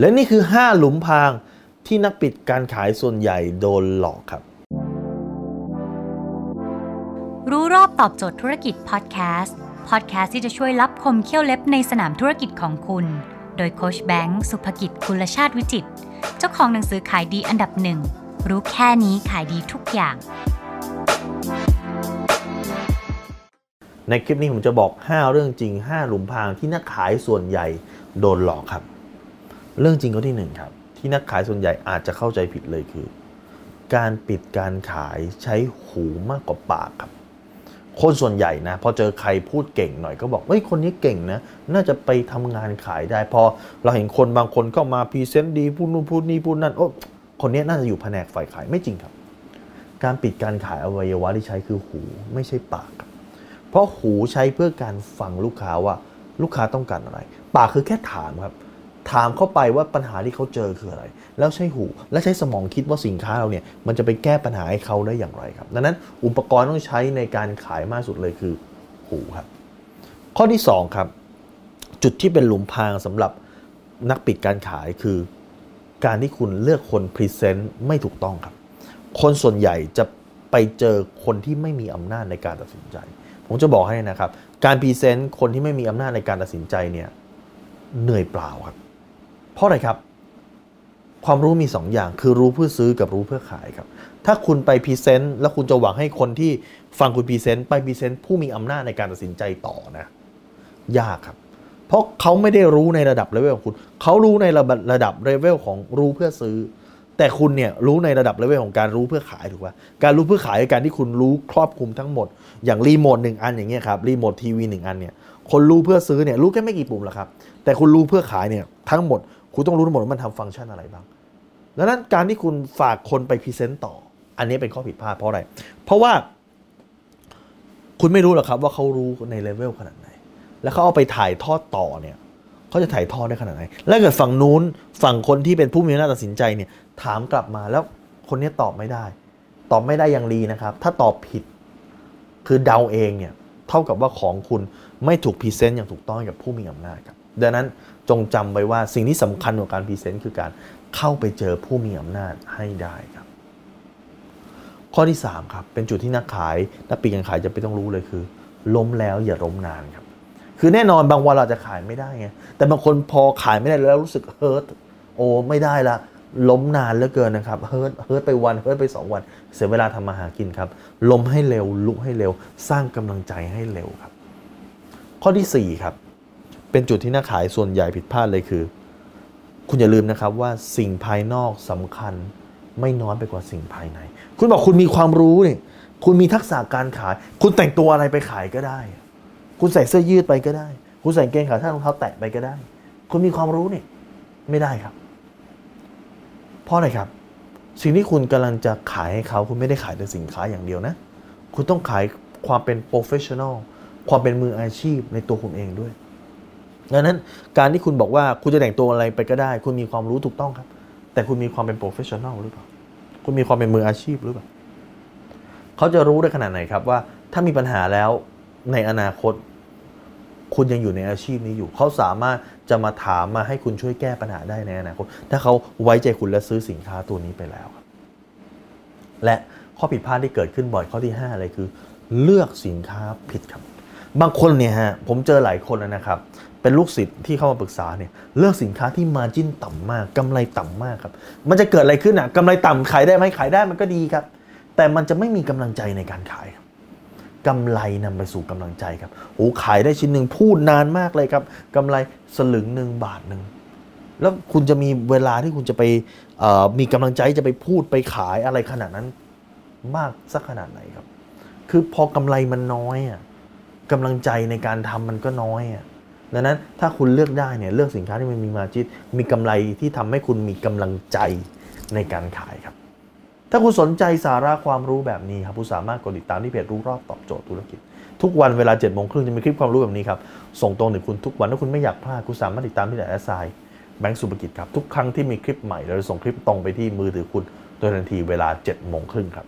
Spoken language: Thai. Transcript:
และนี่คือ 5 หลุมพรางที่นักปิดการขายส่วนใหญ่โดนหลอกครับ รู้รอบตอบโจทย์ธุรกิจพอดแคสต์พอดแคสต์ที่จะช่วยรับคมเขี้ยวเล็บในสนามธุรกิจของคุณ โดยโคชแบงค์สุภกิจคุลชาติวิจิตรเจ้าของหนังสือขายดีอันดับหนึ่งรู้แค่นี้ขายดีทุกอย่าง ในคลิปนี้ผมจะบอก 5 เรื่องจริง 5 หลุมพรางที่นักขายส่วนใหญ่โดนหลอกครับ เรื่องจริงก็ที่หนึ่งครับ ที่นักขายส่วนใหญ่อาจจะเข้าใจผิดเลยคือ การปิดการขายใช้หูมากกว่าปากครับ คนส่วนใหญ่นะ พอเจอใครพูดเก่งหน่อยก็บอกเฮ้ยคนนี้เก่งนะ น่าจะไปทำงานขายได้ พอเราเห็นคนบางคนเข้ามา present ดีพูดนู่นพูดนี่พูดนั่นโอ้คนนี้น่าจะอยู่แผนกฝ่ายขายไม่จริงครับ การปิดการขายอวัยวะที่ใช้คือหูไม่ใช่ปากครับเพราะหูใช้เพื่อการฟังลูกค้าว่าลูกค้าต้องการอะไร ปากคือแค่ถามครับ ถามเข้าไปว่าปัญหาที่เขาเจอคืออะไร แล้วใช้หู และใช้สมองคิดว่าสินค้าเราเนี่ย มันจะไปแก้ปัญหาให้เขาได้อย่างไรครับ ดังนั้นอุปกรณ์ต้องใช้ในการขายมากสุดเลยคือหูครับ ข้อที่ 2 ครับ จุดที่เป็นหลุมพรางสำหรับนักปิดการขายคือ การที่คุณเลือกคน present ไม่ถูกต้องครับ คนส่วนใหญ่จะไปเจอคนที่ไม่มีอำนาจในการตัดสินใจ ผมจะบอกให้นะครับ การ present คนที่ไม่มีอำนาจในการตัดสินใจเนี่ยเหนื่อยเปล่าครับ เพราะอะไรครับ ความรู้มี2 อย่างคือรู้เพื่อซื้อกับรู้เพื่อขายครับ ถ้าคุณไป present แล้วคุณจะหวังให้คนที่ฟังคุณ present ไป present ผู้มีอำนาจในการตัดสินใจต่อนะ ยากครับ เพราะเขาไม่ได้รู้ในระดับเลเวลของคุณเขารู้ในระดับระดับเลเวลของรู้เพื่อซื้อ แต่คุณเนี่ยรู้ในระดับเลเวลของการรู้เพื่อขายถูกป่ะการรู้เพื่อขายคือการที่คุณรู้ครอบคลุมทั้งหมด อย่างรีโมทหนึ่งอันอย่างเงี้ยครับรีโมททีวีหนึ่งอันเนี่ยคนรู้เพื่อซื้อเนี่ยรู้แค่ไม่กี่ปุ่มหรอกครับ แต่คุณรู้เพื่อขายเนี่ยทั้งหมด คุณต้องรู้ทั้งหมดว่ามันทำฟังก์ชันอะไรบ้างดังนั้นการที่คุณฝากคนไป present ต่อ อันนี้เป็นข้อผิดพลาดเพราะอะไร เพราะว่า คุณไม่รู้หรอกครับว่าเขารู้ในเลเวลขนาดไหน แล้วเขาเอาไปถ่ายทอดต่อเนี่ยเขาจะถ่ายทอดได้ขนาดไหน แล้วเกิดฝั่งนู้นฝั่งคนที่เป็นผู้มีอำนาจตัดสินใจเนี่ยถามกลับมาแล้วคนนี้ตอบไม่ได้ ตอบไม่ได้อย่างดีนะครับ ถ้าตอบผิดคือเดาเองเนี่ยเท่ากับว่าของคุณไม่ถูก present อย่างถูกต้องกับผู้มีอำนาจครับ ดังนั้นจงจำไว้ว่าสิ่งที่สำคัญกว่าการ present คือการเข้าไปเจอผู้มีอำนาจให้ได้ครับ ข้อที่ 3 ครับ เป็นจุดที่นักขายนักปิดการขายจะไม่ต้องรู้เลยคือ ล้มแล้วอย่าล้มนานครับ คือแน่นอนบางวันเราจะขายไม่ได้ไงแต่บางคนพอขายไม่ได้แล้วรู้สึก hurt โอ้ไม่ได้ละล้มนานเหลือเกินนะครับ hurt hurt ไปวัน hurt ไป 2 วัน เสียเวลาทำมาหากินครับล้มให้เร็วลุกให้เร็ว สร้างกำลังใจให้เร็วครับ ข้อที่4ครับ เป็นจุดที่นักขายส่วนใหญ่ผิดพลาดเลยคือ คุณอย่าลืมนะครับว่าสิ่งภายนอกสำคัญไม่น้อยไปกว่าสิ่งภายใน คุณบอกคุณมีความรู้เนี่ยคุณมีทักษะการขาย คุณแต่งตัวอะไรไปขายก็ได้ คุณใส่เสื้อยืดไปก็ได้ คุณใส่เกงขาสั้นรองเท้าแตะไปก็ได้ คุณมีความรู้เนี่ยไม่ได้ครับ เพราะอะไรครับ สิ่งที่คุณกำลังจะขายให้เขาคุณไม่ได้ขายแต่สินค้าอย่างเดียวนะ คุณต้องขายความเป็น professional ความเป็นมืออาชีพในตัวคุณเองด้วย ดังนั้นการที่คุณบอกว่าคุณจะแต่งตัวอะไรไปก็ได้ คุณมีความรู้ถูกต้องครับ แต่คุณมีความเป็น professional หรือเปล่า คุณมีความเป็นมืออาชีพหรือเปล่า เขาจะรู้ได้ขนาดไหนครับว่า ถ้ามีปัญหาแล้วในอนาคต คุณยังอยู่ในอาชีพนี้อยู่ เขาสามารถจะมาถามมาให้คุณช่วยแก้ปัญหาได้ในอนาคต ถ้าเขาไว้ใจคุณและซื้อสินค้าตัวนี้ไปแล้วครับ และข้อผิดพลาดที่เกิดขึ้นบ่อยข้อที่5เลยคือ เลือกสินค้าผิดครับ บางคนเนี่ยฮะผมเจอหลายคนนะครับ เป็นลูกศิษย์ที่เข้ามาปรึกษาเนี่ยเลือกสินค้าที่มาจิ้นต่ำมากกำไรต่ำมากครับ มันจะเกิดอะไรขึ้นอะกำไรต่ำขายได้ไหมขายได้มันก็ดีครับ แต่มันจะไม่มีกำลังใจในการขายครับกำไรนำไปสู่กำลังใจครับโอ้ขายได้ชิ้นหนึ่งพูดนานมากเลยครับกำไรสลึงหนึ่งบาทหนึ่งแล้วคุณจะมีเวลาที่คุณจะไปมีกำลังใจจะไปพูดไปขายอะไรขนาดนั้นมากสักขนาดไหนครับ คือพอกำไรมันน้อยอะ กำลังใจในการทำมันก็น้อยอะดังนั้นถ้าคุณเลือกได้เนี่ยเลือกสินค้าที่มันมีมาจิตมีกำไรที่ทำให้คุณมีกำลังใจในการขายครับ ถ้าคุณสนใจสาระความรู้แบบนี้ครับคุณสามารถกดติดตามที่เพจรู้รอบตอบโจทย์ธุรกิจ ทุกวันเวลา7จ็ดโมงครึ่งจะมีคลิปความรู้แบบนี้ครับส่งตรงถึงคุณทุกวันถ้าคุณไม่อยากพลาดคุณสามารถติดตามที่แอสไซแบงก์สุภกิจครับทุกครั้งที่มีคลิปใหม่เราจะส่งคลิปตรงไปที่มือถือคุณโดยทันทีเวลา7จ็ดโมงครึ่งครับ